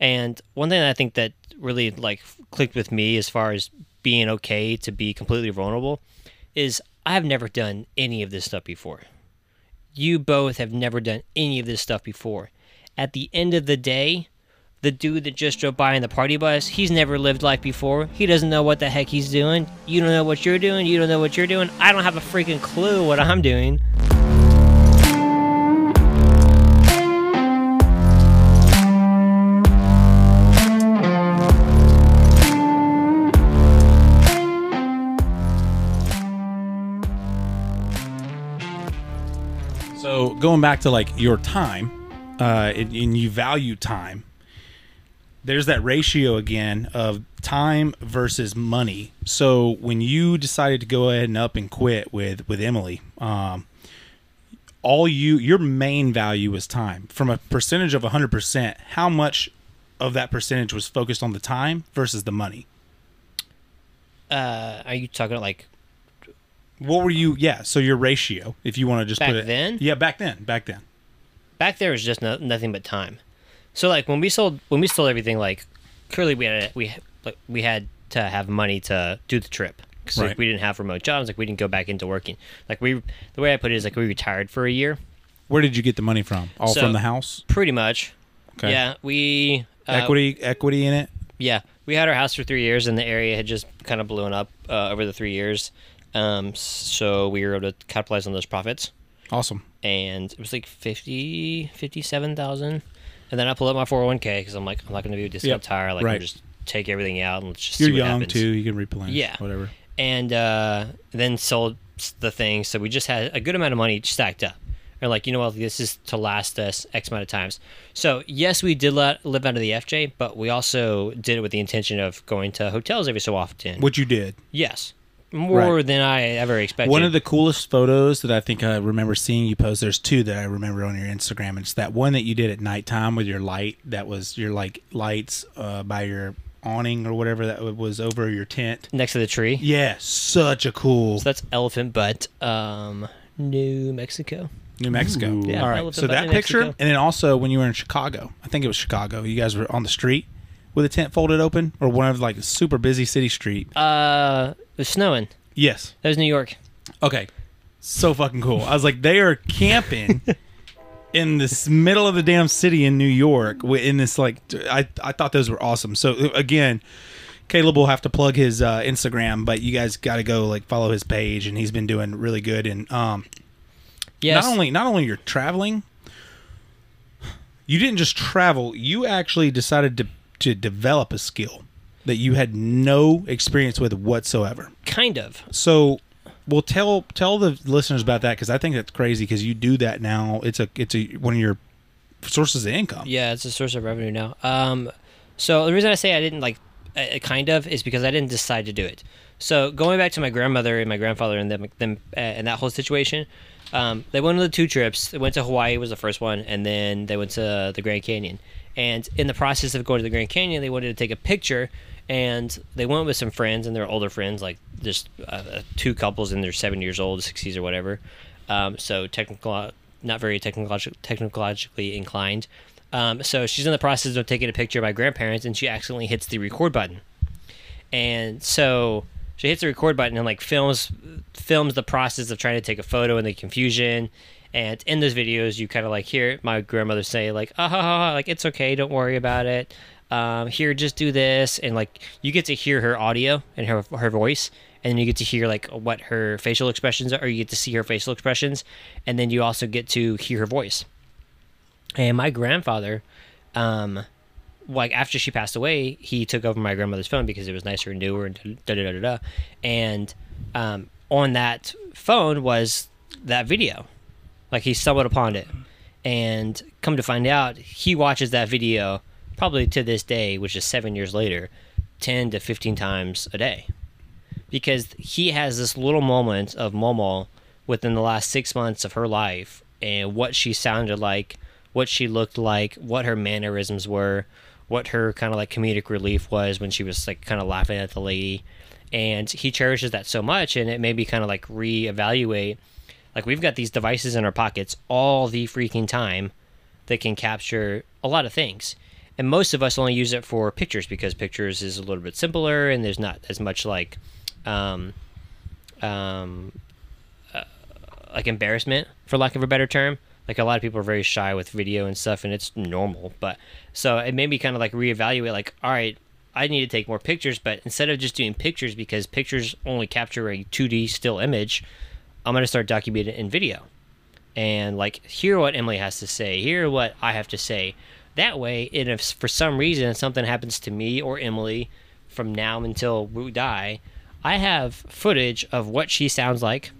And one thing I think that really like clicked with me as far as being okay to be completely vulnerable is I've never done any of this stuff before. You both have never done any of this stuff before. At the end of the day, the dude that just drove by in the party bus, he's never lived life before. He doesn't know what the heck he's doing. You don't know what you're doing. You don't know what you're doing. I don't have a freaking clue what I'm doing. So going back to like your time, uh, and, and you value time. There's that ratio again of time versus money. So when you decided to go ahead and up and quit with with Emily, um, all you your main value was time. From a percentage of 100%, how much of that percentage was focused on the time versus the money? Uh, are you talking like What were you? Yeah. So your ratio, if you want to just Back put it then? yeah, back then, back then. back there was just no, nothing but time. So like when we sold when we sold everything, like clearly we had we like we had to have money to do the trip because Right. like, we didn't have remote jobs. Like we didn't go back into working. Like we the way I put it is like we retired for a year, Where did you get the money from? All So- from the house? pretty much. Okay. Yeah, we uh, equity equity in it. Yeah, we had our house for three years, and the area had just kind of blown up uh, over the three years. Um, so we were able to capitalize on those profits. Awesome. and it was like 50 57,000 and then I pulled up my 401k because I'm like I'm not going to be a discount Yep, tire like right. I'm just take everything out and let's just You're see what young happens. too. You can replenish. Yeah. Whatever. and uh, then sold the thing so we just had a good amount of money stacked up and like you know what this is to last us x amount of times so yes we did let, live out of the fj but we also did it with the intention of going to hotels every so often What you did. yes more Right. than i ever expected One of the coolest photos that I think I remember seeing you post. There's two that I remember on your Instagram. It's that one that you did at nighttime with your light. That was your like lights uh, by your awning or whatever that was over your tent. next to the tree Yeah, such a cool so that's Elephant Butte um, new mexico New Mexico. Yeah, All right. elephant So that New picture, Mexico. and then also when you were in Chicago, I think it was Chicago. You guys were on the street with a tent folded open, or one of like a super busy city street. uh it was snowing Yes. that was new york Okay. So fucking cool. I was like, they are camping in this middle of the damn city in New York. In this like, I I thought those were awesome. So uh, again, Caleb will have to plug his uh, Instagram, but you guys got to go like follow his page, and he's been doing really good. And um, yes not only not only you're traveling, you didn't just travel. You actually decided to to develop a skill that you had no experience with whatsoever. kind of So, well, tell tell the listeners about that because I think that's crazy because you do that now. It's a it's a one of your sources of income. Yeah, it's a source of revenue now. Um, so the reason I say I didn't like, uh, kind of, is because I didn't decide to do it. So going back to my grandmother and my grandfather and them, them uh, and that whole situation, um, they went on the two trips. They went to Hawaii was the first one, and then they went to the Grand Canyon. And in the process of going to the Grand Canyon, they wanted to take a picture, and they went with some friends and their older friends, like just uh, two couples in their seven years old, sixties or whatever. Um, so technical, not very technologi- technologically inclined. Um, so she's in the process of taking a picture of my grandparents, and she accidentally hits the record button. And so she hits the record button and like films films the process of trying to take a photo and the confusion. And in those videos, you kind of like hear my grandmother say like, "Ah, like it's okay, don't worry about it. Um, here, just do this." And like you get to hear her audio and her her voice, and then you get to hear like what her facial expressions are. Or you get to see her facial expressions, and then you also get to hear her voice. And my grandfather, um, like after she passed away, he took over my grandmother's phone because it was nicer and newer and da da da da da. And um, on that phone was that video. Like he stumbled upon it, and come to find out, he watches that video probably to this day, which is seven years later, ten to fifteen times a day, because he has this little moment of Momo within the last six months of her life and what she sounded like, what she looked like, what her mannerisms were, what her kind of like comedic relief was when she was like kind of laughing at the lady. And he cherishes that so much, and it made me kind of like reevaluate. Like, we've got these devices in our pockets all the freaking time that can capture a lot of things. and most of us only use it for pictures because pictures is a little bit simpler and there's not as much like um, um, uh, like embarrassment for lack of a better term like a lot of people are very shy with video and stuff and it's normal but so it made me kind of like reevaluate like all right i need to take more pictures but instead of just doing pictures because pictures only capture a 2d still image i'm going to start documenting in video and like hear what emily has to say hear what i have to say that way and if for some reason something happens to me or emily from now until we die i have footage of what she sounds like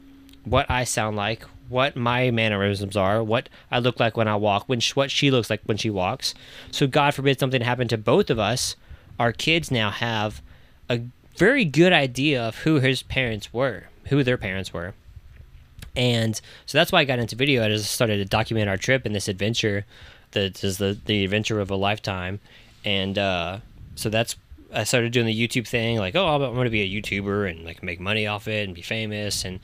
what i sound like what my mannerisms are, what I look like when I walk, when sh- what she looks like when she walks. So God forbid something happened to both of us, our kids now have a very good idea of who his parents were, who their parents were. And so that's why I got into video. I just started to document our trip and this adventure that is the, the adventure of a lifetime. And uh, so that's I started doing the YouTube thing, like, oh, I'm going to be a YouTuber and like make money off it and be famous. And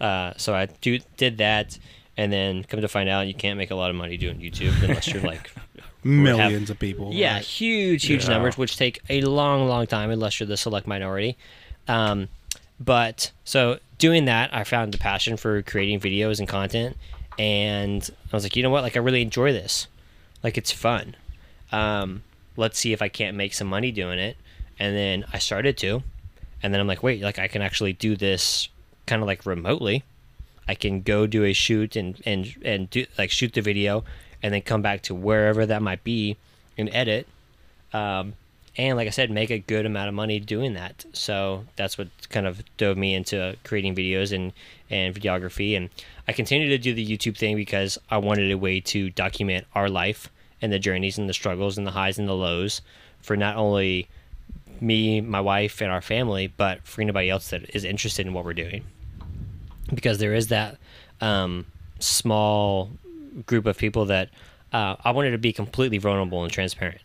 uh, so I do, did that, and then come to find out you can't make a lot of money doing YouTube unless you're like Millions of people. yeah, right? huge, huge Yeah. numbers, which take a long, long time unless you're the select minority. Um, but so doing that, I found the passion for creating videos and content, and I was like, you know what? Like, I really enjoy this. Like, it's fun. Um, let's see if I can't make some money doing it. And then I started to, and then I'm like, wait, like I can actually do this kind of like remotely. I can go do a shoot and and and do like shoot the video, and then come back to wherever that might be and edit. Um, and like I said, make a good amount of money doing that. So that's what kind of dove me into creating videos and and videography. And I continue to do the YouTube thing because I wanted a way to document our life and the journeys and the struggles and the highs and the lows for not only me, my wife, and our family, but for anybody else that is interested in what we're doing. Because there is that um, small group of people that uh, I wanted to be completely vulnerable and transparent.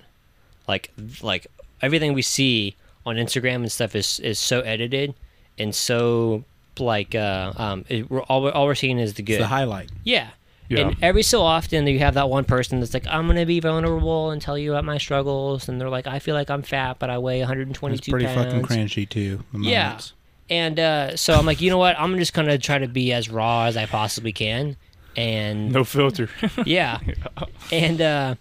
Like, like everything we see on Instagram and stuff is is so edited and so like uh, um, it, we're all, we're- all we're seeing is the good. It's the highlight. Yeah. Yeah. And every so often you have that one person that's like, I'm gonna be vulnerable and tell you about my struggles, and they're like, I feel like I'm fat, but I weigh 122 It's pretty pounds. fucking cranchy too. Yeah. moments. And uh, so I'm like, you know what? I'm just gonna try to be as raw as I possibly can, and No filter. yeah, and uh,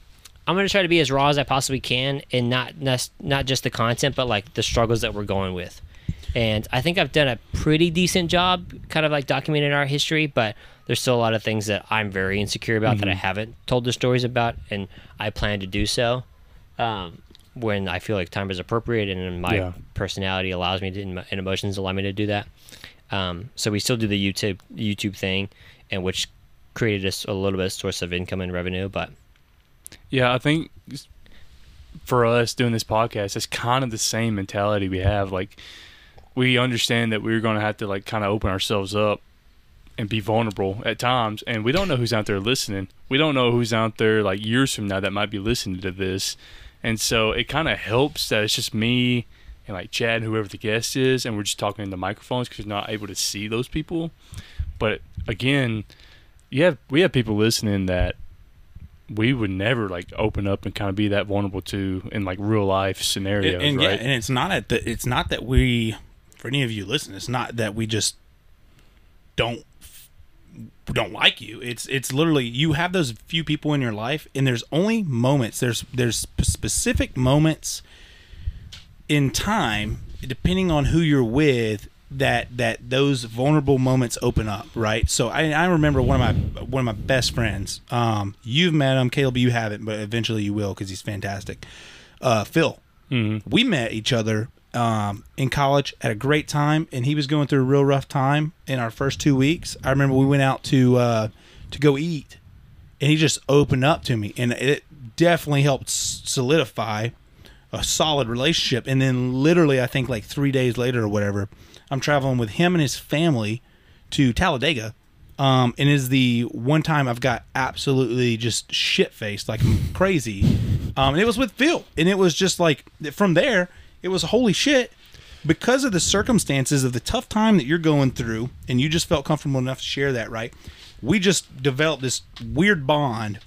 I'm gonna try to be as raw as I possibly can, and not not not just the content, but like the struggles that we're going with. And I think I've done a pretty decent job, kind of like documenting our history, but there's still a lot of things that I'm very insecure about that I haven't told the stories about, and I plan to do so um, when I feel like time is appropriate and my Yeah. personality allows me to, and emotions allow me to do that. Um, so we still do the YouTube YouTube thing, and which created us a little bit of source of income and revenue, but Yeah, I think for us doing this podcast, it's kind of the same mentality we have. Like, we understand that we're going to have to like kind of open ourselves up and be vulnerable at times, and we don't know who's out there listening. We don't know who's out there like years from now that might be listening to this, and so it kind of helps that it's just me and like Chad, whoever the guest is, and we're just talking in the microphones because we're not able to see those people. But again, have we have people listening that we would never like open up and kind of be that vulnerable to in like real life scenarios, and, and right? yeah, and it's not at the, it's not that we, for any of you listening, it's not that we just don't don't like you. It's it's literally you have those few people in your life, and there's only moments. There's there's specific moments in time, depending on who you're with, that that those vulnerable moments open up. Right. So I I remember one of my one of my best friends. Um, you've met him, Caleb. You haven't, but eventually you will because he's fantastic. Uh, Phil Mm-hmm. we met each other um, in college at a great time, and he was going through a real rough time in our first two weeks. I remember we went out to uh, to go eat, and he just opened up to me, and it definitely helped solidify a solid relationship. And then, literally, I think like three days later or whatever, I'm traveling with him and his family to Talladega. Um, and is the one time I've got absolutely just shit faced like crazy. Um, and it was with Phil, and it was just like from there, it was holy shit because of the circumstances of the tough time that you're going through, and you just felt comfortable enough to share that, right? We just developed this weird bond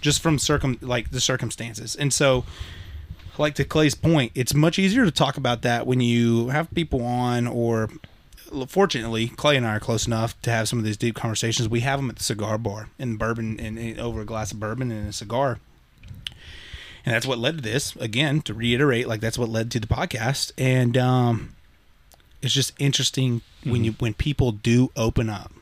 just from circum like the circumstances, and so like to Clay's point, it's much easier to talk about that when you have people on, or fortunately, Clay and I are close enough to have some of these deep conversations. We have them at the cigar bar in bourbon and, and over a glass of bourbon and a cigar. And that's what led to this. Again, to reiterate, like that's what led to the podcast. And um, it's just interesting when you when people do open up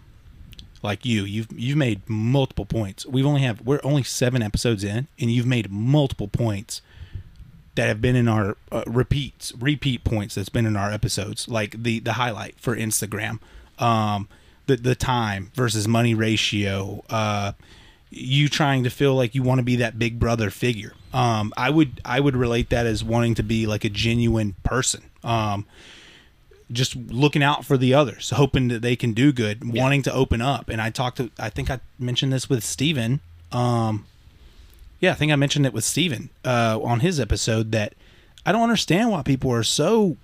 like you you've you've made multiple points We've only have we're only seven episodes in and you've made multiple points that have been in our uh, repeats repeat points that's been in our episodes like the the highlight for instagram um the the time versus money ratio uh you trying to feel like you want to be that big brother figure um i would i would relate that as wanting to be like a genuine person um just looking out for the others, hoping that they can do good, yeah. wanting to open up. And I talked to, I think I mentioned this with Steven. Um, yeah, I think I mentioned it with Steven uh, on his episode that I don't understand why people are so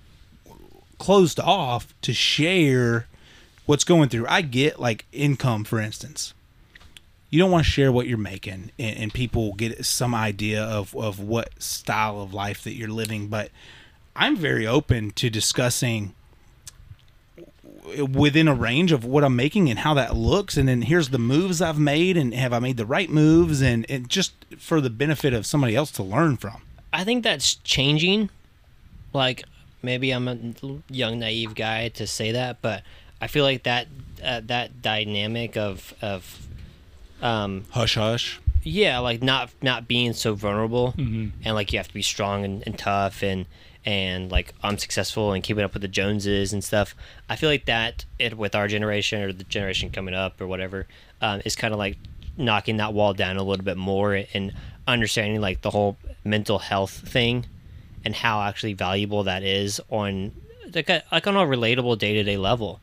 closed off to share what's going through. I get like income, for instance. You don't want to share what you're making, and, and people get some idea of, of what style of life that you're living. But I'm very open to discussing within a range of what I'm making and how that looks, and then here's the moves I've made, and have I made the right moves, and, and just for the benefit of somebody else to learn from. I think that's changing. Like maybe I'm a young naive guy to say that, but I feel like that uh, that dynamic of of um, hush hush. Yeah, like not not being so vulnerable, mm-hmm. and like you have to be strong and, and tough, and and like I'm successful and keeping up with the Joneses and stuff. I feel like that it with our generation or the generation coming up or whatever um, is kind of like knocking that wall down a little bit more and understanding like the whole mental health thing and how actually valuable that is on like, a, like on a relatable day to day level.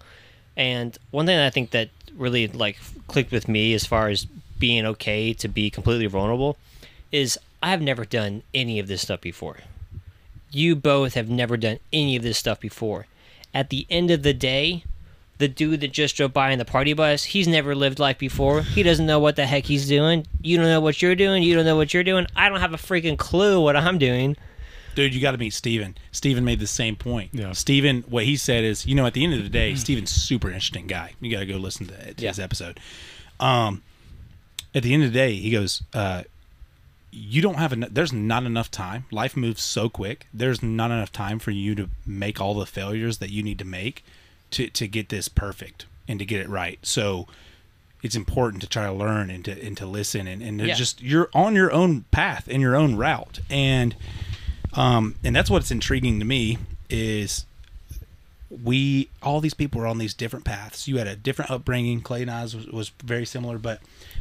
And one thing I think that really like clicked with me as far as being okay to be completely vulnerable is I have never done any of this stuff before. You both have never done any of this stuff before. At the end of the day, the dude that just drove by in the party bus, he's never lived life before. He doesn't know what the heck he's doing. You don't know what you're doing. You don't know what you're doing. I don't have a freaking clue what I'm doing. Dude, you got to meet Steven. Steven made the same point. Yeah. Steven, what he said is, you know, at the end of the day, Steven's super interesting guy. You got to go listen to, to yeah. his episode. Um, at the end of the day, he goes, uh, you don't have enough there's not enough time. Life moves so quick. There's not enough time for you to make all the failures that you need to make to to get this perfect and to get it right. So it's important to try to learn and to and to listen and, and yeah. just you're on your own path and your own route. And um and that's what's intriguing to me is we all these people are on these different paths. You had a different upbringing. Clay and I was, was very similar. But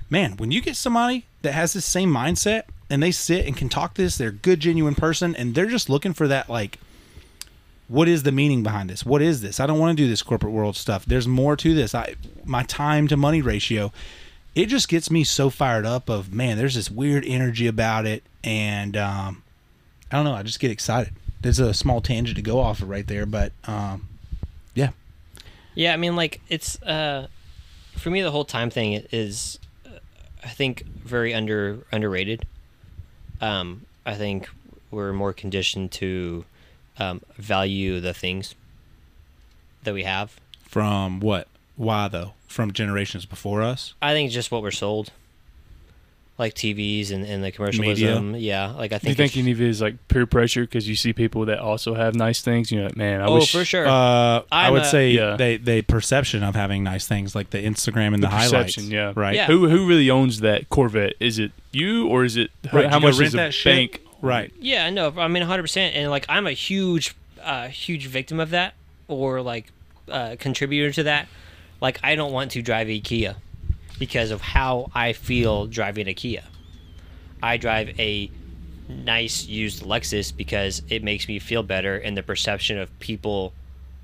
man when you get somebody that has the same mindset and they sit and can talk this. They're a good, genuine person, and they're just looking for that like what is the meaning behind this? What is this? I don't want to do this corporate world stuff. There's more to this. I my time to money ratio. It just gets me so fired up of man, there's this weird energy about it and um, I don't know, I just get excited. There's a small tangent to go off of right there, but um, yeah. Yeah, I mean like it's uh for me the whole time thing is I think very under underrated um, I think we're more conditioned to um, value the things that we have. From what? Why though? From generations before us? I think just what we're sold. Like TVs and, and the commercialism, Media. yeah. Like I think. Do you think any of it is like peer pressure because you see people that also have nice things? You know, like, man, I oh, wish. for sure. Uh, I would a, say yeah. they they perception of having nice things like the Instagram and the, the highlights. Yeah, right. Yeah. Who who really owns that Corvette? Is it you or is it right. how, much is the bank? Right. Yeah, no, I mean 100. percent And like I'm a huge, uh, huge victim of that, or like uh, contributor to that. Like I don't want to drive a Kia because of how I feel driving a Kia. I drive a nice used Lexus because it makes me feel better, and the perception of people,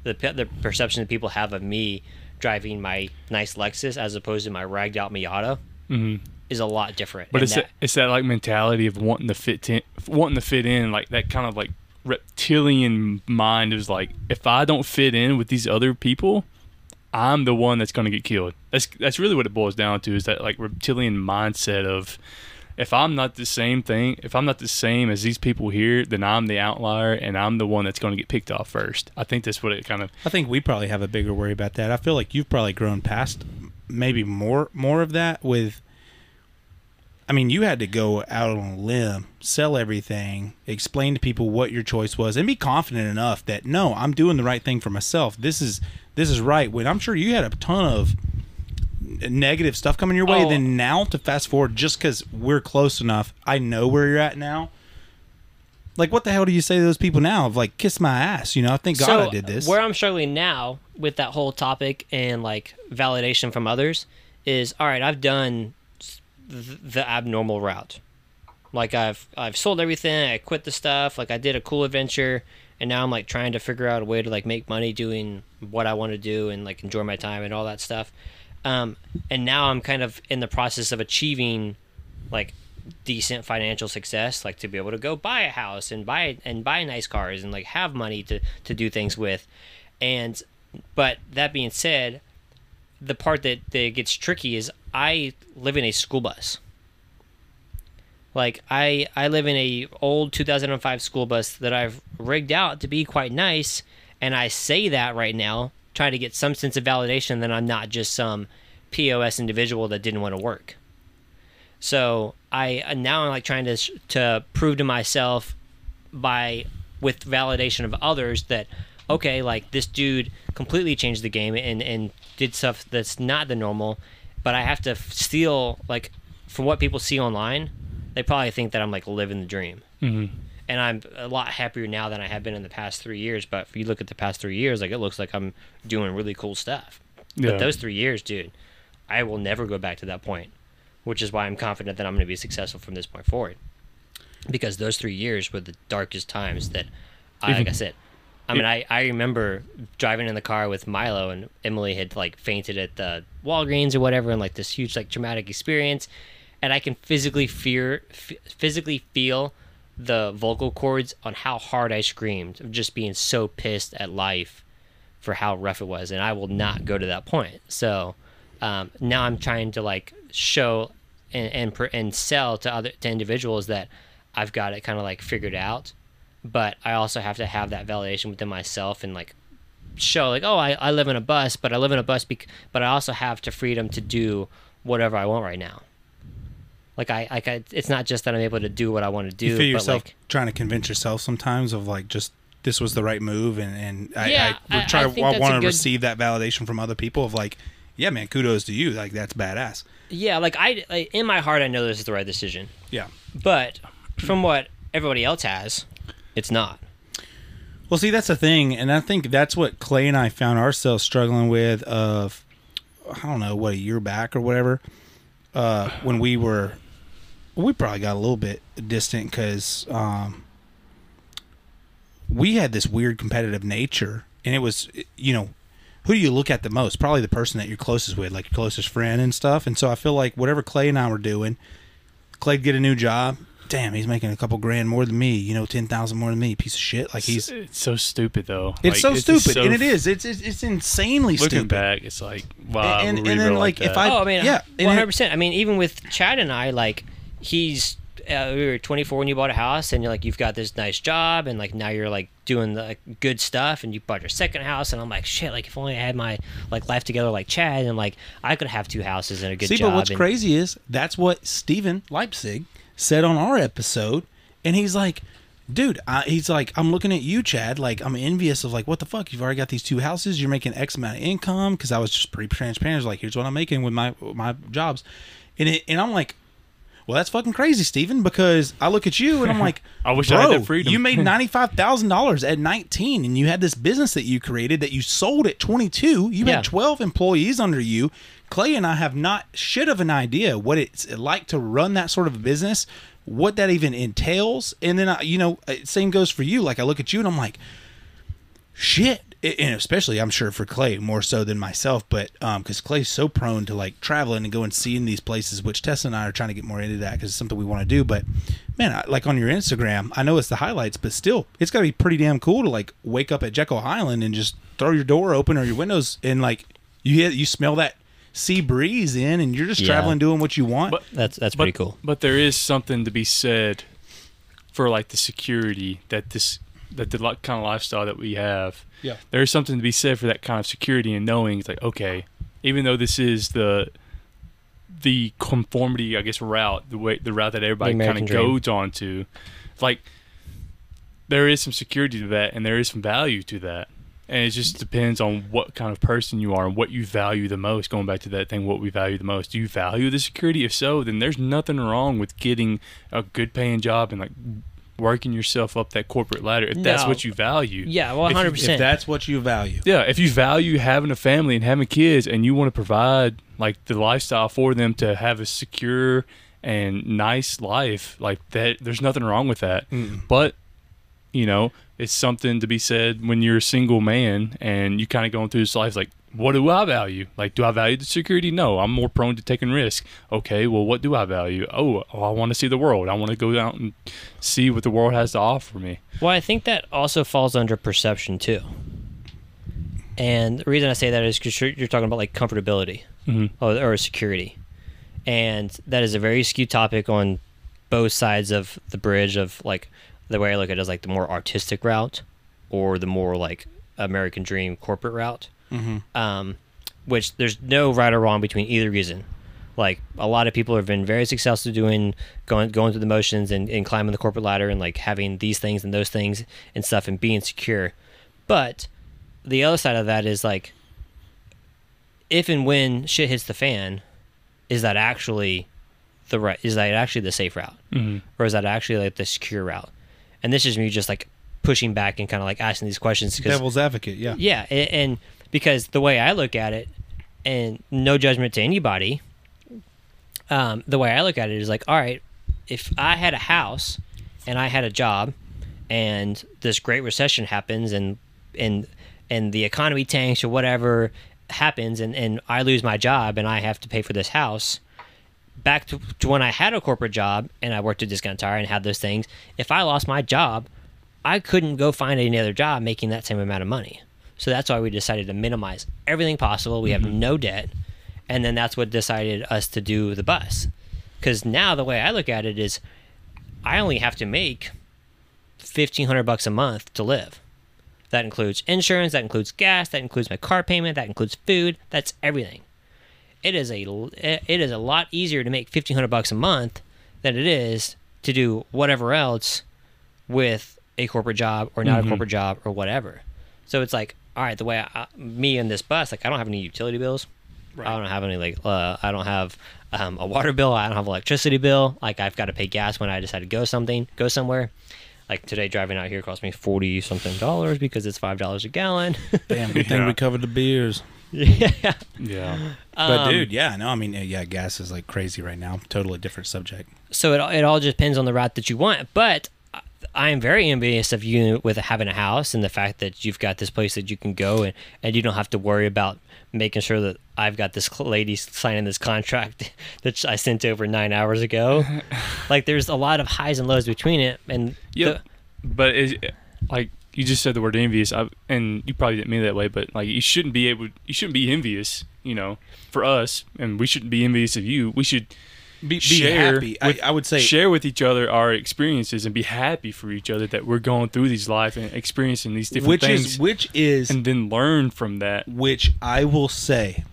the the perception that people have of me driving my nice Lexus as opposed to my ragged out Miata mm-hmm. is a lot different. But and it's that, that, it's that like mentality of wanting to fit in, wanting to fit in, like that kind of like reptilian mind is like, if I don't fit in with these other people, I'm the one that's going to get killed. That's that's really what it boils down to is that like reptilian mindset of if I'm not the same thing, if I'm not the same as these people here, then I'm the outlier and I'm the one that's going to get picked off first. I think that's what it kind of. I think we probably have a bigger worry about that. I feel like you've probably grown past maybe more more of that with I mean, you had to go out on a limb, sell everything, explain to people what your choice was, and be confident enough that no, I'm doing the right thing for myself. This is this is right. When I'm sure you had a ton of negative stuff coming your way, Oh. then now to fast forward just because we're close enough, I know where you're at now. Like, what the hell do you say to those people now? Of like, kiss my ass, you know? I thank God I did this. Where I'm struggling now with that whole topic and like validation from others is all right. I've done the abnormal route. Like I've I've sold everything. I quit the stuff. Like I did a cool adventure, and now I'm like trying to figure out a way to like make money doing what I want to do and like enjoy my time and all that stuff. Um, and now I'm kind of in the process of achieving like decent financial success like to be able to go buy a house and buy and buy nice cars and like have money to to do things with and but that being said the part that, that gets tricky is i live in a school bus like i i live in a old 2005 school bus that i've rigged out to be quite nice and i say that right now trying to get some sense of validation that i'm not just some pos individual that didn't want to work. So I uh, now I'm like trying to to prove to myself by with validation of others that okay, like this dude completely changed the game and and did stuff that's not the normal, but I have to steal like from what people see online, they probably think that I'm like living the dream. Mm-hmm. And I'm a lot happier now than I have been in the past three years. But if you look at the past three years, like it looks like I'm doing really cool stuff. Yeah. But those three years, dude, I will never go back to that point, which is why I'm confident that I'm going to be successful from this point forward. Because those three years were the darkest times that, I, like I said, I mean, I, I remember driving in the car with Milo and Emily had like fainted at the Walgreens or whatever, and like this huge like traumatic experience, and I can physically fear, f- physically feel the vocal cords on how hard I screamed of just being so pissed at life for how rough it was, and I will not go to that point. So um, now I'm trying to like show and and, and sell to other to individuals that I've got it kind of like figured out, but I also have to have that validation within myself and like show like oh I, I live in a bus, but I live in a bus, bec- but I also have the freedom to do whatever I want right now. Like I like I, it's not just that I'm able to do what I want to do, you feel yourself like trying to convince yourself sometimes of like just this was the right move and and I, Yeah, I, I- try I I want to good- receive that validation from other people of like yeah man kudos to you like that's badass yeah, like I, I in my heart I know this is the right decision. yeah But from what everybody else has, it's not. well see that's the thing and I think that's what Clay and I found ourselves struggling with of I don't know what a year back or whatever uh when we were we probably got a little bit distant because um we had this weird competitive nature and it was you know who do you look at the most probably the person that you're closest with like your closest friend and stuff and so i feel like whatever clay and i were doing clay'd get a new job damn he's making a couple grand more than me you know 10000 more than me piece of shit like he's it's so stupid though. it's Like, so just stupid so- and it is it's it's, it's insanely Looking stupid back, it's like wow. And- we and then, like, if. I- oh, I mean, yeah, and one it- hundred percent. I mean, even with Chad and I, like he's uh, we were twenty four when you bought a house, and you're like you've got this nice job, and like now you're like doing the like, good stuff, and you bought your second house, and I'm like shit, like if only I had my like life together like Chad, and like I could have two houses and a good See, job. but what's and- crazy is that's what Steven Leipzig said on our episode, and he's like, "Dude, I, he's like, I'm looking at you, Chad. Like, I'm envious of like, what the fuck? You've already got these two houses. You're making X amount of income because I was just pretty transparent. Was like, here's what I'm making with my my jobs, and it, and I'm like." Well, that's fucking crazy, Steven, because I look at you and I'm like, I wish I had that freedom." You made $95,000 at 19 and you had this business that you created that you sold at 22. You Yeah. had 12 employees under you. Clay and I have not shit of an idea what it's like to run that sort of a business, what that even entails. And then, I, you know, uh, same goes for you. Like, I look at you and I'm like, shit. I- And especially, I'm sure for Clay more so than myself, but um, because Clay's so prone to like traveling and going and seeing these places, which Tessa and I are trying to get more into that because it's something we want to do. But man, I, like on your Instagram, I know it's the highlights, but still, it's got to be pretty damn cool to like wake up at Jekyll Island and just throw your door open or your windows and like you hit, you smell that sea breeze in, and you're just Yeah. traveling, doing what you want. But- That's that's but, pretty cool. But there is something to be said for like the security that this that the li- kind of lifestyle that we have. Yeah. There is something to be said for that kind of security and knowing it's like okay, even though this is the the conformity, I guess, route the way the route that everybody kind of goes on to, like there is some security to that and there is some value to that. And it just depends on what kind of person you are and what you value the most. Going back to that thing, what we value the most. Do you value the security? If so, then there's nothing wrong with getting a good paying job and like working yourself up that corporate ladder if that's what you value. Yeah, well, If you- if that's what you value, Yeah, if you value having a family and having kids and you want to provide like the lifestyle for them to have a secure and nice life, like that there's nothing wrong with that. Mm. But you know, it's something to be said when you're a single man and you kind of going through this life like what do I value? Like, do I value the security? No, I'm more prone to taking risk. Okay, well, what do I value? Oh, oh I want to see the world. I want to go out and see what the world has to offer me. Well, I think that also falls under perception too. And the reason I say that is because you're, you're talking about like comfortability Mhm. or, or security, and that is a very skewed topic on both sides of the bridge. Of like the way I look at it is like the more artistic route, or the more like American dream corporate route. Um, which there's no right or wrong between either reason. Like a lot of people have been very successful doing going going through the motions and, and climbing the corporate ladder and like having these things and those things and stuff and being secure. But the other side of that is like if and when shit hits the fan, is that actually the right is that actually the safe route? Mhm. Or is that actually like the secure route? And this is me just like pushing back and kind of like asking these questions because devil's advocate. Yeah. yeah, and, and because the way I look at it, and no judgment to anybody, um, the way I look at it is like, all right, if I had a house and I had a job, and this Great Recession happens, and and and the economy tanks or whatever happens, and and I lose my job and I have to pay for this house. Back to, to when I had a corporate job and I worked at Discount Tire and had those things. If I lost my job, I couldn't go find any other job making that same amount of money. So that's why we decided to minimize everything possible. We have mm-hmm. no debt. And then that's what decided us to do the bus. Because now the way I look at it is I only have to make 1500 bucks a month to live. That includes insurance, that includes gas, that includes my car payment, that includes food, that's everything. It is a it is a lot easier to make 1500 bucks a month than it is to do whatever else with a corporate job or not a mm-hmm. corporate job or whatever. So it's like, all right, the way I, me and this bus, like I don't have any utility bills. Right. I don't have any like uh, I don't have um, a water bill. I don't have electricity bill. Like I've got to pay gas when I decide to go something, go somewhere. Like today, driving out here cost me forty something dollars because it's five dollars a gallon. Damn, good thing Yeah. we covered the beers. yeah, Yeah. But Um, dude, yeah, no, I mean, uh, yeah, gas is like crazy right now. Totally different subject. so it all- it all just depends on the route that you want. But I- am very envious of you with having a house and the fact that you've got this place that you can go and, and you don't have to worry about making sure that I've got this lady signing this contract that I sent over nine hours ago. like there's a lot of highs and lows between it, and yeah, the- but it's, like you just said the word envious, I, and you probably didn't mean it that way, but like you shouldn't be able, you shouldn't be envious, you know, for us, and we shouldn't be envious of you. We should Be, be share. happy. With, I, I would say share with each other our experiences and be happy for each other that we're going through these life and experiencing these different which things, is which is and then learn from that. which I will say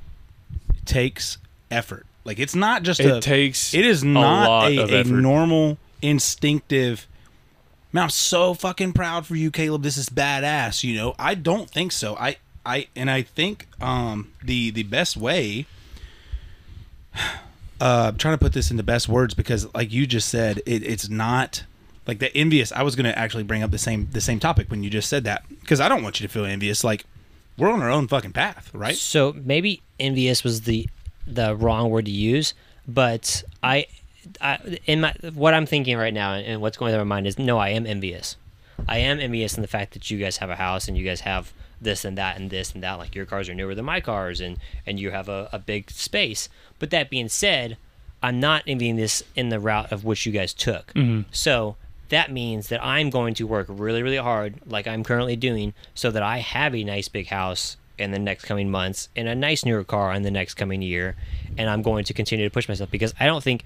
takes effort. Like it's not just It a takes it is a not a, of a normal instinctive man i'm so fucking proud for you caleb this is badass you know i don't think so i i and i think um the the best way uh i'm trying to put this in the best words because like you just said it, it's not like the envious i was gonna actually bring up the same the same topic when you just said that because i don't want you to feel envious like we're on our own fucking path right So maybe envious was the the wrong word to use, but I, I in my what I'm thinking right now and what's going through my mind is no, I am envious. I am envious in the fact that you guys have a house and you guys have this and that and this and that. Like your cars are newer than my cars and and you have a, a big space. But that being said, I'm not envying this in the route of which you guys took. Mm-hmm. So that means that I'm going to work really, really hard, like I'm currently doing, so that I have a nice big house in the next coming months and a nice newer car in the next coming year. And I'm going to continue to push myself because I don't think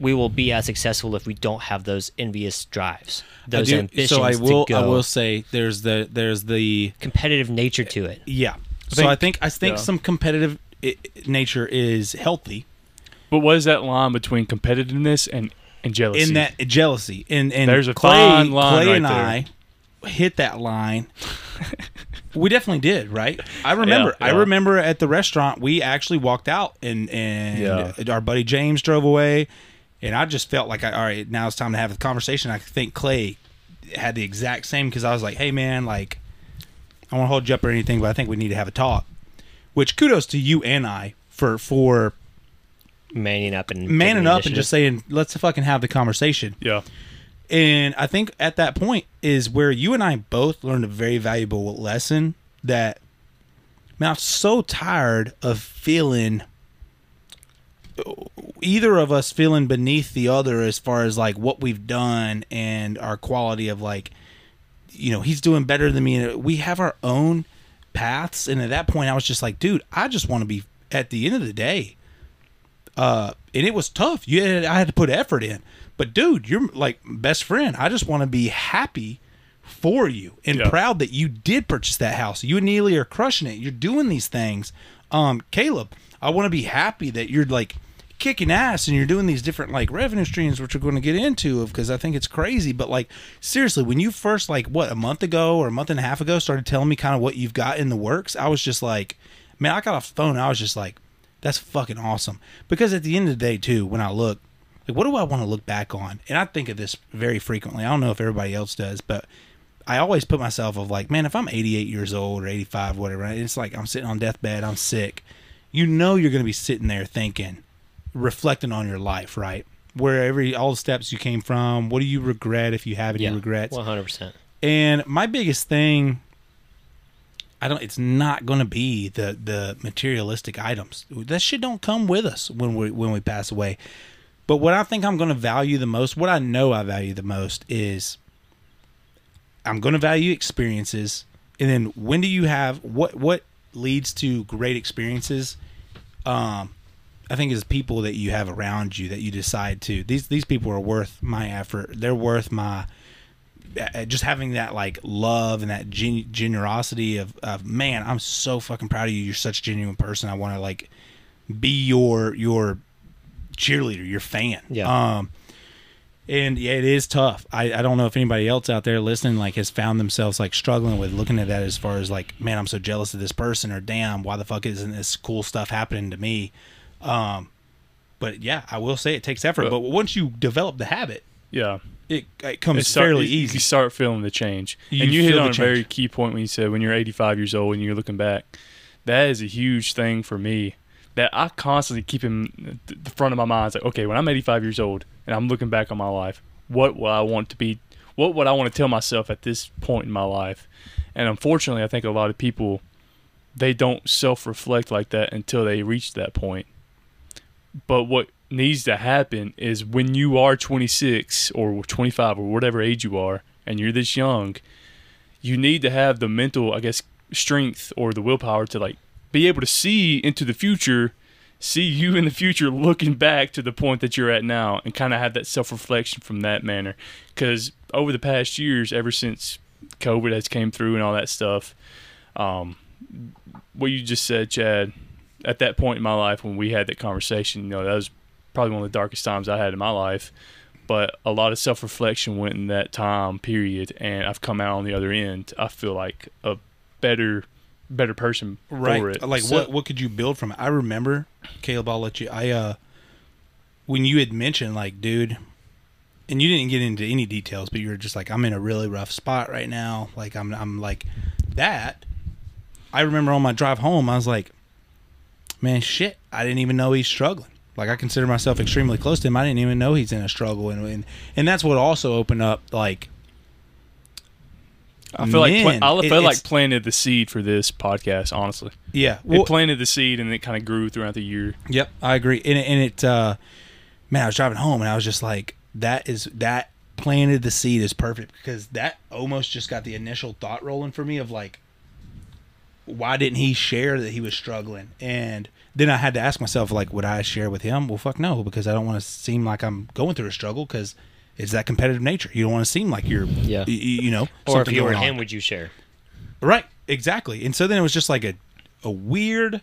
we will be as successful if we don't have those envious drives, those do- ambitions so I will to go. I will say there's the there's the competitive nature to it. yeah. so think- I think I think yeah. some competitive nature is healthy But what is that line between competitiveness and, and jealousy? in that jealousy and and There's a Clay, fine line Clay right and there. I hit that line. we definitely did, right? I remember. I yeah. remember at the restaurant we actually walked out and and Yeah. our buddy James drove away, and I just felt like I, all right, now it's time to have the conversation. I think Clay had the exact same because I was like, hey man, like I don't want to hold you up or anything, but I think we need to have a talk. Which kudos to you and I for for Manning up and manning up and just saying let's fucking have the conversation. yeah. And I think at that point is where you and I both learned a very valuable lesson that man, I'm so tired of feeling either of us feeling beneath the other as far as like what we've done and our quality of like you know, he's doing better than me and we have our own paths and at that point I was just like, dude, I just want to be at the end of the day uh, and it was tough. You had, I had to put effort in. But dude, you're like best friend. I just want to be happy for you and Yeah. proud that you did purchase that house. You and Neely are crushing it. You're doing these things. Um, Caleb, I want to be happy that you're like kicking ass and you're doing these different like revenue streams, which we're going to get into because I think it's crazy. But like seriously, when you first like what a month ago or a month and a half ago started telling me kind of what you've got in the works, I was just like, man, I got off the phone. I was just like, that's fucking awesome. Because at the end of the day, too, when I look, like, what do I want to look back on? And I think of this very frequently. I don't know if everybody else does, but I always put myself of like, man, if I'm 88 years old or 85, whatever. It's like I'm sitting on deathbed, I'm sick. You know, you're going to be sitting there thinking, reflecting on your life, right? Where every all the steps you came from. What do you regret if you have any yeah, regrets? One hundred percent. And my biggest thing, I don't. It's not going to be the the materialistic items. That shit don't come with us when we when we pass away. But what I think I'm going to value the most, what I know I value the most, is I'm going to value experiences. And then when do you have what what leads to great experiences? Um, I think is people that you have around you that you decide to these these people are worth my effort. They're worth my uh, just having that like love and that gen- generosity of, of man i'm so fucking proud of you. You're such a genuine person. I want to like be your your cheerleader your fan. Yeah. um and yeah it is tough. I, I don't know if anybody else out there listening like has found themselves like struggling with looking at that as far as like man i'm so jealous of this person or damn why the fuck isn't this cool stuff happening to me um but yeah i will say it takes effort But- but once you develop the habit Yeah. it, it comes It start- fairly you- easy You start feeling the change, You and you hit on a very key point when you said when you're 85 years old and you're looking back. That is a huge thing for me. That I constantly keep in the front of my mind. It's like, okay, when I'm 85 years old and I'm looking back on my life, what will I want to be? What would I want to tell myself at this point in my life? And unfortunately, I think a lot of people they don't self-reflect like that until they reach that point. But what needs to happen is when you are 26 or 25 or whatever age you are and you're this young, you need to have the mental, I guess, strength or the willpower to like be able to see into the future, see you in the future looking back to the point that you're at now and kind of have that self-reflection from that manner. Cuz over the past years ever since COVID has came through and all that stuff, um what you just said, Chad, at that point in my life when we had that conversation, you know, that was probably one of the darkest times I had in my life. But a lot of self reflection went in that time period, and I've come out on the other end. I feel like a better, better person right for it. like So- what what could you build from it i remember caleb i'll let you i uh when you had mentioned like dude and you didn't get into any details but you were just like i'm in a really rough spot right now like i'm i'm like that i remember on my drive home i was like man shit i didn't even know he's struggling like i consider myself extremely close to him i didn't even know he's in a struggle and and, and that's what also opened up like I feel like Man, pla- I it- feel like planted the seed for this podcast. Honestly, yeah well, it planted the seed, and it kind of grew throughout the year. Yep, I agree. And, it- and it, uh, man, I was driving home and I was just like, that is that planted the seed is perfect because that almost just got the initial thought rolling for me of like, why didn't he share that he was struggling? And then I had to ask myself, like, would I share with him? Well, fuck no, because I don't want to seem like I'm going through a struggle because it's that competitive nature. You don't want to seem like you're, Yeah. y- y- you know, Or if you were going on. him, would you share? Right, exactly. And so then it was just like a a weird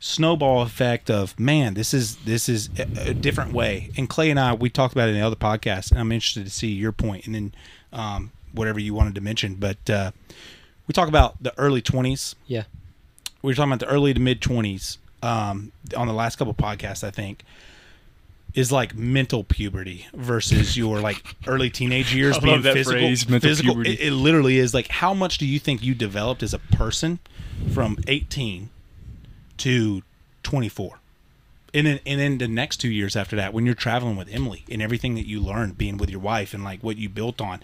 snowball effect of man, this is this is a, a different way. And Clay and I we talked about it in the other podcast, and I'm interested to see your point and then um, whatever you wanted to mention. But uh, we talk about the early 20s. Yeah. We were talking about the early to mid 20s um, on the last couple podcasts, I think. Is like mental puberty versus your like early teenage years being physical. phrase, physical. It, it literally is like how much do you think you developed as a person from 18 to 24 and then and then the next two years after that when you're traveling with emily and everything that you learned being with your wife and like what you built on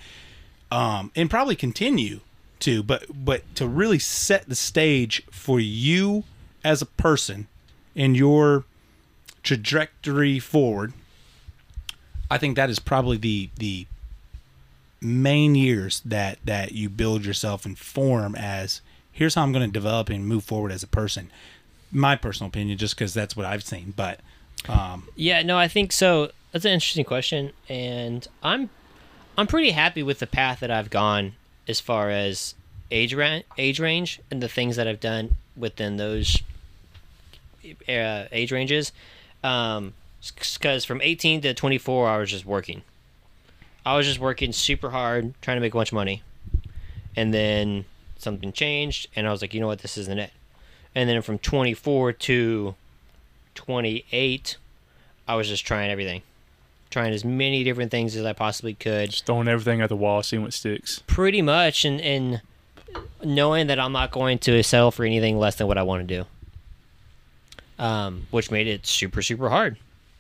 um and probably continue to but but to really set the stage for you as a person and your trajectory forward i think that is probably the the main years that that you build yourself and form as here's how I'm going to develop and move forward as a person. My personal opinion, just because that's what I've seen. But um, Yeah, no, I think so. That's an interesting question, and I'm I'm pretty happy with the path that I've gone as far as age ra- age range and the things that I've done within those uh, age ranges. Um, because from 18 to 24, I was just working. I was just working super hard, trying to make a bunch of money, and then something changed, and I was like, you know what, this isn't it. And then from 24 to 28, I was just trying everything, trying as many different things as I possibly could, Just throwing everything at the wall, seeing what sticks. pretty much, and and knowing that I'm not going to settle for anything less than what I want to do. Um, which made it super super hard,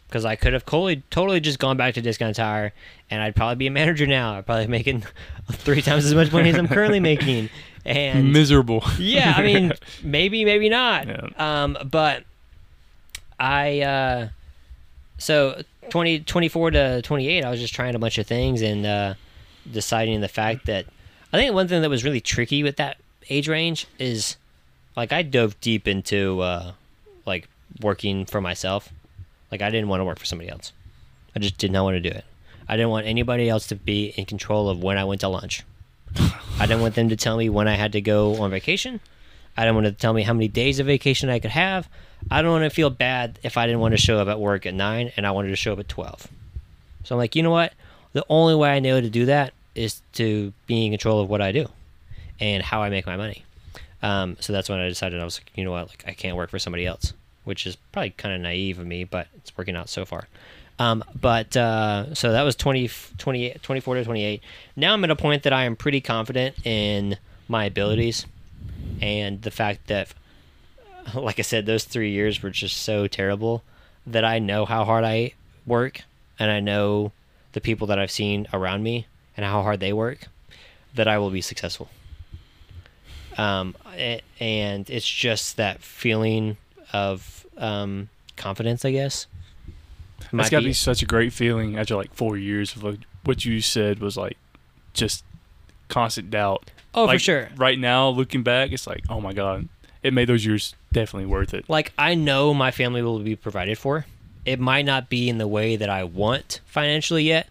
because I could have totally totally just gone back to discount tire, and I'd probably be a manager now. I'd probably making three times as much money as I'm currently making, and Miserable. yeah, I mean, maybe, maybe not. Yeah. Um, but I, uh, so 20, 24 to 28, I was just trying a bunch of things and uh, deciding the fact that I think one thing that was really tricky with that age range is like I dove deep into uh, like working for myself. Like I didn't want to work for somebody else. I just did not want to do it. I didn't want anybody else to be in control of when I went to lunch. I didn't want them to tell me when I had to go on vacation. I didn't want to tell me how many days of vacation I could have. I don't want to feel bad if I didn't want to show up at work at nine and I wanted to show up at twelve. So I'm like, you know what? The only way I know to do that is to be in control of what I do and how I make my money. Um, so that's when I decided I was like, you know what? Like I can't work for somebody else, which is probably kind of naive of me, but it's working out so far. Um, but uh, so that was 20, 28, 24 to 28. Now I'm at a point that I am pretty confident in my abilities and the fact that, like I said, those three years were just so terrible that I know how hard I work and I know the people that I've seen around me and how hard they work that I will be successful. Um, and it's just that feeling of um, confidence, I guess. It's Might got to be- be such a great feeling after like four years of like what you said was like just constant doubt. Oh, like, for sure. Right now, looking back, it's like, oh my god, it made those years definitely worth it. like I know my family will be provided for. It might not be in the way that I want financially yet,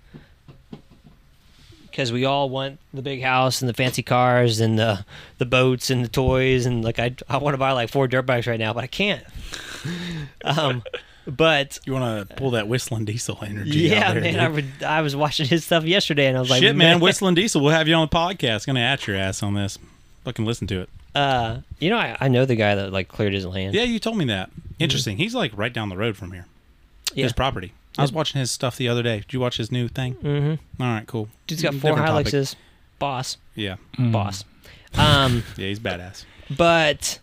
because we all want the big house and the fancy cars and the the boats and the toys and like I I want to buy like four dirt bikes right now, but I can't. um, but you want to pull that WhistlinDiesel energy? yeah, out there, man, dude. I, would, I was watching his stuff yesterday and I was like, Shit, man, WhistlinDiesel. We'll have you on the podcast. Gonna at your ass on this. Fucking listen to it. Uh, you know, I, I know the guy that like cleared his land. Yeah, you told me that. Interesting. He's like right down the road from here. Yeah. His property. I was watching his stuff the other day. Did you watch his new thing? Mm-hmm. All right, cool. Dude's got four Different. Hiluxes. Boss, Yeah, boss. Um. yeah, he's badass. but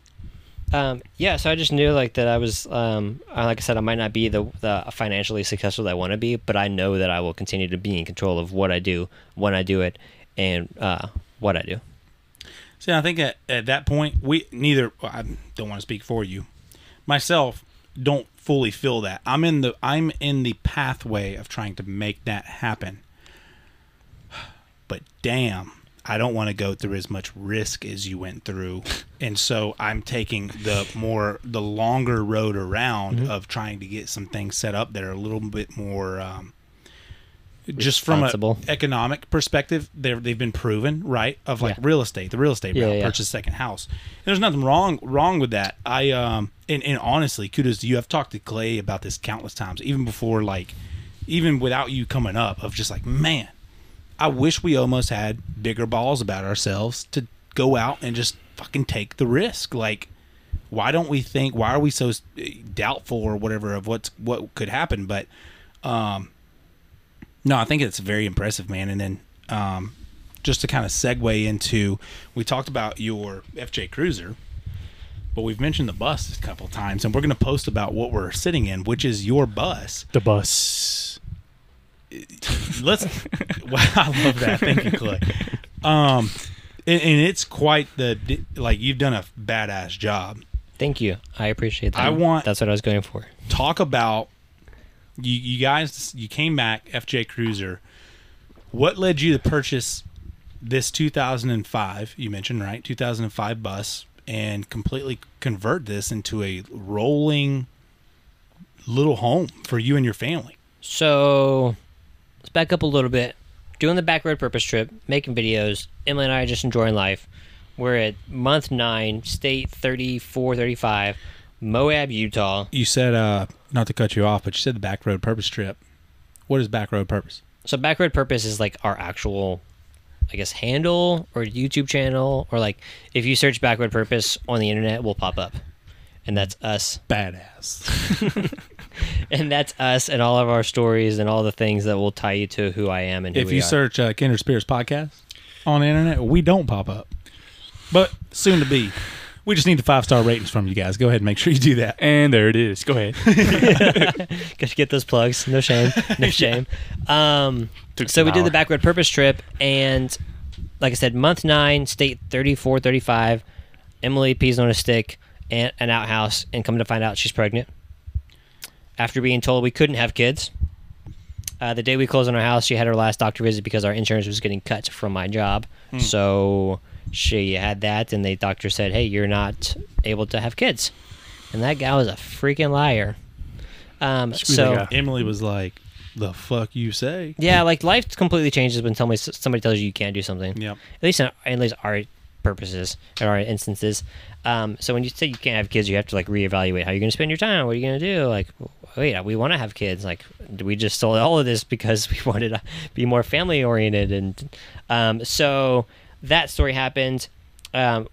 um, yeah, so I just knew like that I was um, like I said, I might not be the, the financially successful that I want to be, but I know that I will continue to be in control of what I do, when I do it, and uh, what I do. See, I think at, at that point, we neither. I don't want to speak for you, myself. Don't fully feel that. I'm in the I'm in the pathway of trying to make that happen. But damn, I don't want to go through as much risk as you went through, and so I'm taking the more the longer road around Mm-hmm. of trying to get some things set up that are a little bit more. Um, just from an economic perspective, they've been proven right of like Yeah. real estate, the real estate Yeah, yeah. purchase second house. And there's nothing wrong wrong with that. I um and, and honestly, kudos to you. I've talked to Clay about this countless times, even before like, even without you coming up, of just like, man, I wish we almost had bigger balls about ourselves to go out and just fucking take the risk. Like, why don't we think? Why are we so doubtful or whatever of what's what could happen? But, um, no, I think it's very impressive, man. And then, um, just to kind of segue into, we talked about your FJ Cruiser, but we've mentioned the bus a couple times, and we're going to post about what we're sitting in, which is your bus. The bus. Let's. wow, I love that. Thank you, Clay. Um, and, and it's quite the like you've done a badass job. Thank you. I appreciate that. I want- That's what I was going for. Talk about you. You guys, you came back FJ Cruiser. What led you to purchase this 2005? You mentioned right, 2005 bus, and completely convert this into a rolling little home for you and your family. So let's back up a little bit. Doing the back road purpose trip, making videos. Emily and I are just enjoying life. We're at month nine, state 34, 35, Moab, Utah. You said, uh, not to cut you off, but you said the back road purpose trip. What is back road purpose? So back road purpose is like our actual, I guess, handle or YouTube channel, or like if you search back road purpose on the internet, will pop up, and that's us, Badass. and that's us, and all of our stories and all the things that will tie you to who I am and who if we you are. search uh, Kindred Spirits podcast on the internet, we don't pop up, but soon to be. We just need the five star ratings from you guys. Go ahead and make sure you do that. And there it is. Go ahead. Got to get those plugs. No shame. No shame. Um, so an we did hour. the back road purpose trip, and like I said, month nine, state 34, 35. Emily pees on a stick and an outhouse, and come to find out she's pregnant. After being told we couldn't have kids, uh, the day we closed on our house, she had her last doctor visit because our insurance was getting cut from my job. So she had that, and the doctor said, "Hey, you're not able to have kids." And that guy was a freaking liar. Um, so. Emily was like, "The fuck you say?" yeah, like life completely changes when somebody somebody tells you you can't do something. Yep. At least in, at least our purposes or our instances. Um, so when you say you can't have kids, you have to like reevaluate how you're going to spend your time. What are you going to do? Like, wait, we want to have kids. Like, we just sold all of this because we wanted to be more family oriented, and um, so that story happened. Um,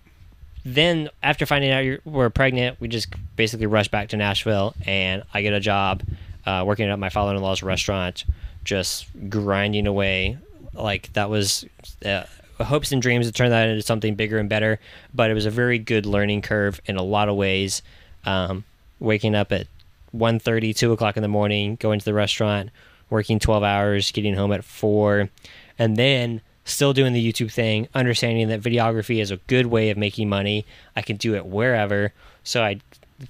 then after finding out you're, we're pregnant, we just basically rushed back to Nashville, and I get a job uh, working at my father-in-law's restaurant, just grinding away. Like that was uh, hopes and dreams to turn that into something bigger and better, but it was a very good learning curve in a lot of ways. Um, waking up at 1.30, 2 o'clock in the morning, going to the restaurant, working 12 hours, getting home at 4, and then still doing the YouTube thing, understanding that videography is a good way of making money. I can do it wherever. So I'd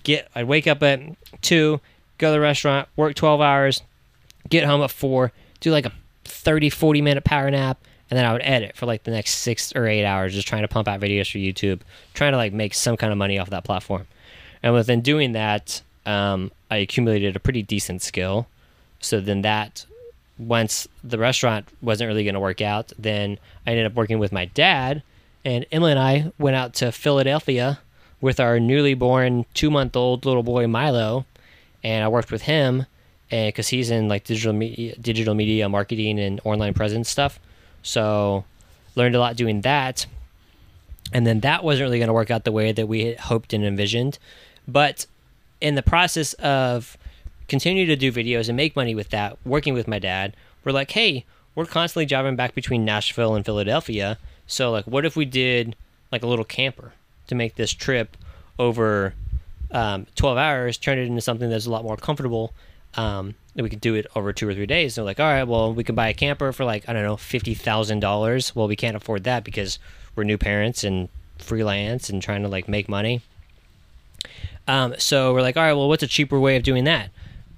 get I'd wake up at 2, go to the restaurant, work 12 hours, get home at 4, do like a 30 40 minute power nap and then I would edit for like the next 6 or 8 hours just trying to pump out videos for YouTube, trying to like make some kind of money off that platform. And within doing that, um, I accumulated a pretty decent skill. So then that once the restaurant wasn't really going to work out, then I ended up working with my dad, and Emily and I went out to Philadelphia with our newly born two month old little boy Milo, and I worked with him, and because he's in like digital media, digital media marketing and online presence stuff, so learned a lot doing that. And then that wasn't really going to work out the way that we had hoped and envisioned, but in the process of continue to do videos and make money with that, working with my dad, we're like, hey, we're constantly driving back between Nashville and Philadelphia. So like, what if we did like a little camper to make this trip over um, 12 hours, turn it into something that's a lot more comfortable. Um, we could do it over two or three days. So like, all right, well, we can buy a camper for like I don't know, fifty thousand dollars. Well, we can't afford that because we're new parents and freelance and trying to like make money. Um, so we're like, all right, well, what's a cheaper way of doing that?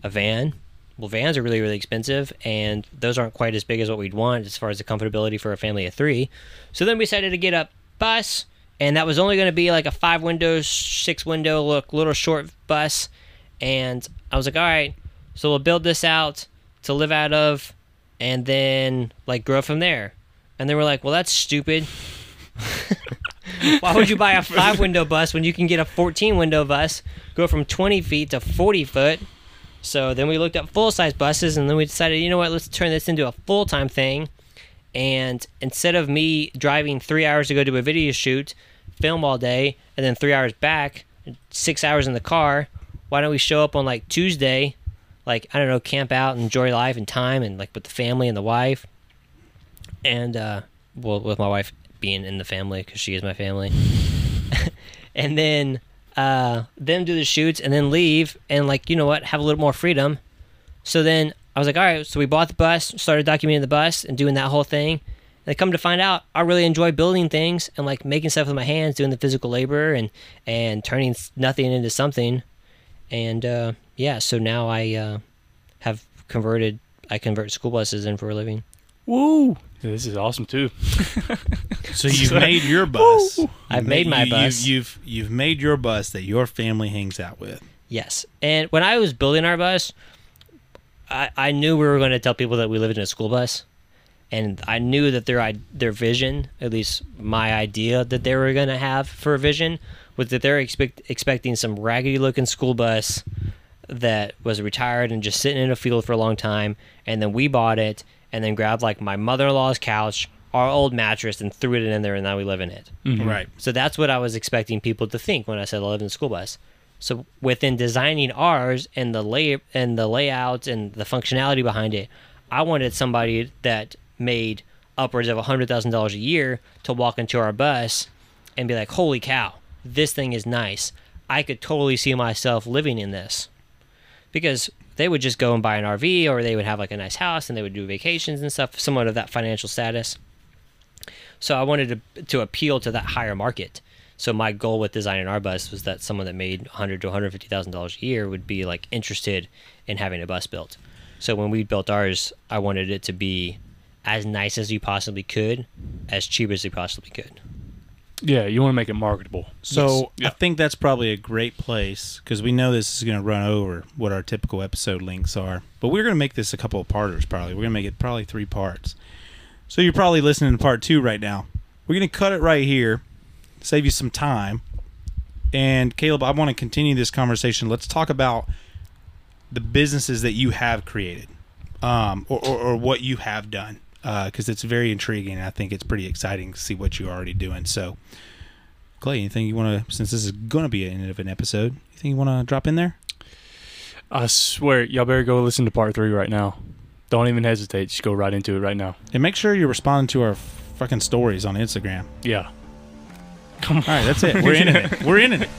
A van, well, vans are really, really expensive, and those aren't quite as big as what we'd want as far as the comfortability for a family of three. So then we decided to get a bus, and that was only going to be like a five window, six window, look, little short bus. And I was like, all right, so we'll build this out to live out of, and then like grow from there. And then we're like, well, that's stupid. Why would you buy a five window bus when you can get a 14 window bus, go from 20 feet to 40 foot? So then we looked at full size buses and then we decided, you know what, let's turn this into a full time thing. And instead of me driving three hours to go to a video shoot, film all day, and then three hours back, six hours in the car, why don't we show up on like Tuesday, like, I don't know, camp out, and enjoy life and time, and like with the family and the wife? And, uh, well, with my wife being in the family because she is my family. and then uh, them do the shoots and then leave and like you know what have a little more freedom. So then I was like, all right. So we bought the bus, started documenting the bus and doing that whole thing. And I come to find out, I really enjoy building things and like making stuff with my hands, doing the physical labor and and turning nothing into something. And uh, yeah, so now I uh, have converted. I convert school buses in for a living. Woo! This is awesome too. So you've made your bus. I've made my you- bus. You've, you've you've made your bus that your family hangs out with. Yes. And when I was building our bus, I, I knew we were going to tell people that we lived in a school bus. And I knew that their their vision, at least my idea that they were going to have for a vision, was that they're expect, expecting some raggedy looking school bus that was retired and just sitting in a field for a long time. And then we bought it and then grabbed like my mother in law's couch, our old mattress, and threw it in there. And now we live in it. Mm-hmm. Right. So that's what I was expecting people to think when I said I live in a school bus. So within designing ours and the lay and the layout and the functionality behind it, I wanted somebody that made upwards of hundred thousand dollars a year to walk into our bus and be like, "Holy cow, this thing is nice! I could totally see myself living in this." Because they would just go and buy an RV, or they would have like a nice house, and they would do vacations and stuff, somewhat of that financial status. So I wanted to to appeal to that higher market. So my goal with designing our bus was that someone that made hundred to one hundred fifty thousand dollars a year would be like interested in having a bus built. So when we built ours, I wanted it to be as nice as you possibly could, as cheap as you possibly could. Yeah, you want to make it marketable. So Yes. I think that's probably a great place because we know this is going to run over what our typical episode links are. But we're going to make this a couple of parters. Probably we're going to make it probably three parts. So you're probably listening to part two right now. We're going to cut it right here, save you some time. And Caleb, I want to continue this conversation. Let's talk about the businesses that you have created, um, or, or, or what you have done, Uh, because it's very intriguing. And I think it's pretty exciting to see what you're already doing. So. Clay, anything you want to, since this is going to be an end of an episode, anything you want to drop in there? I swear, y'all better go listen to part three right now. Don't even hesitate. Just go right into it right now. And make sure you're responding to our fucking stories on Instagram. Yeah. Come on. All right, that's it. We're in it. We're in it.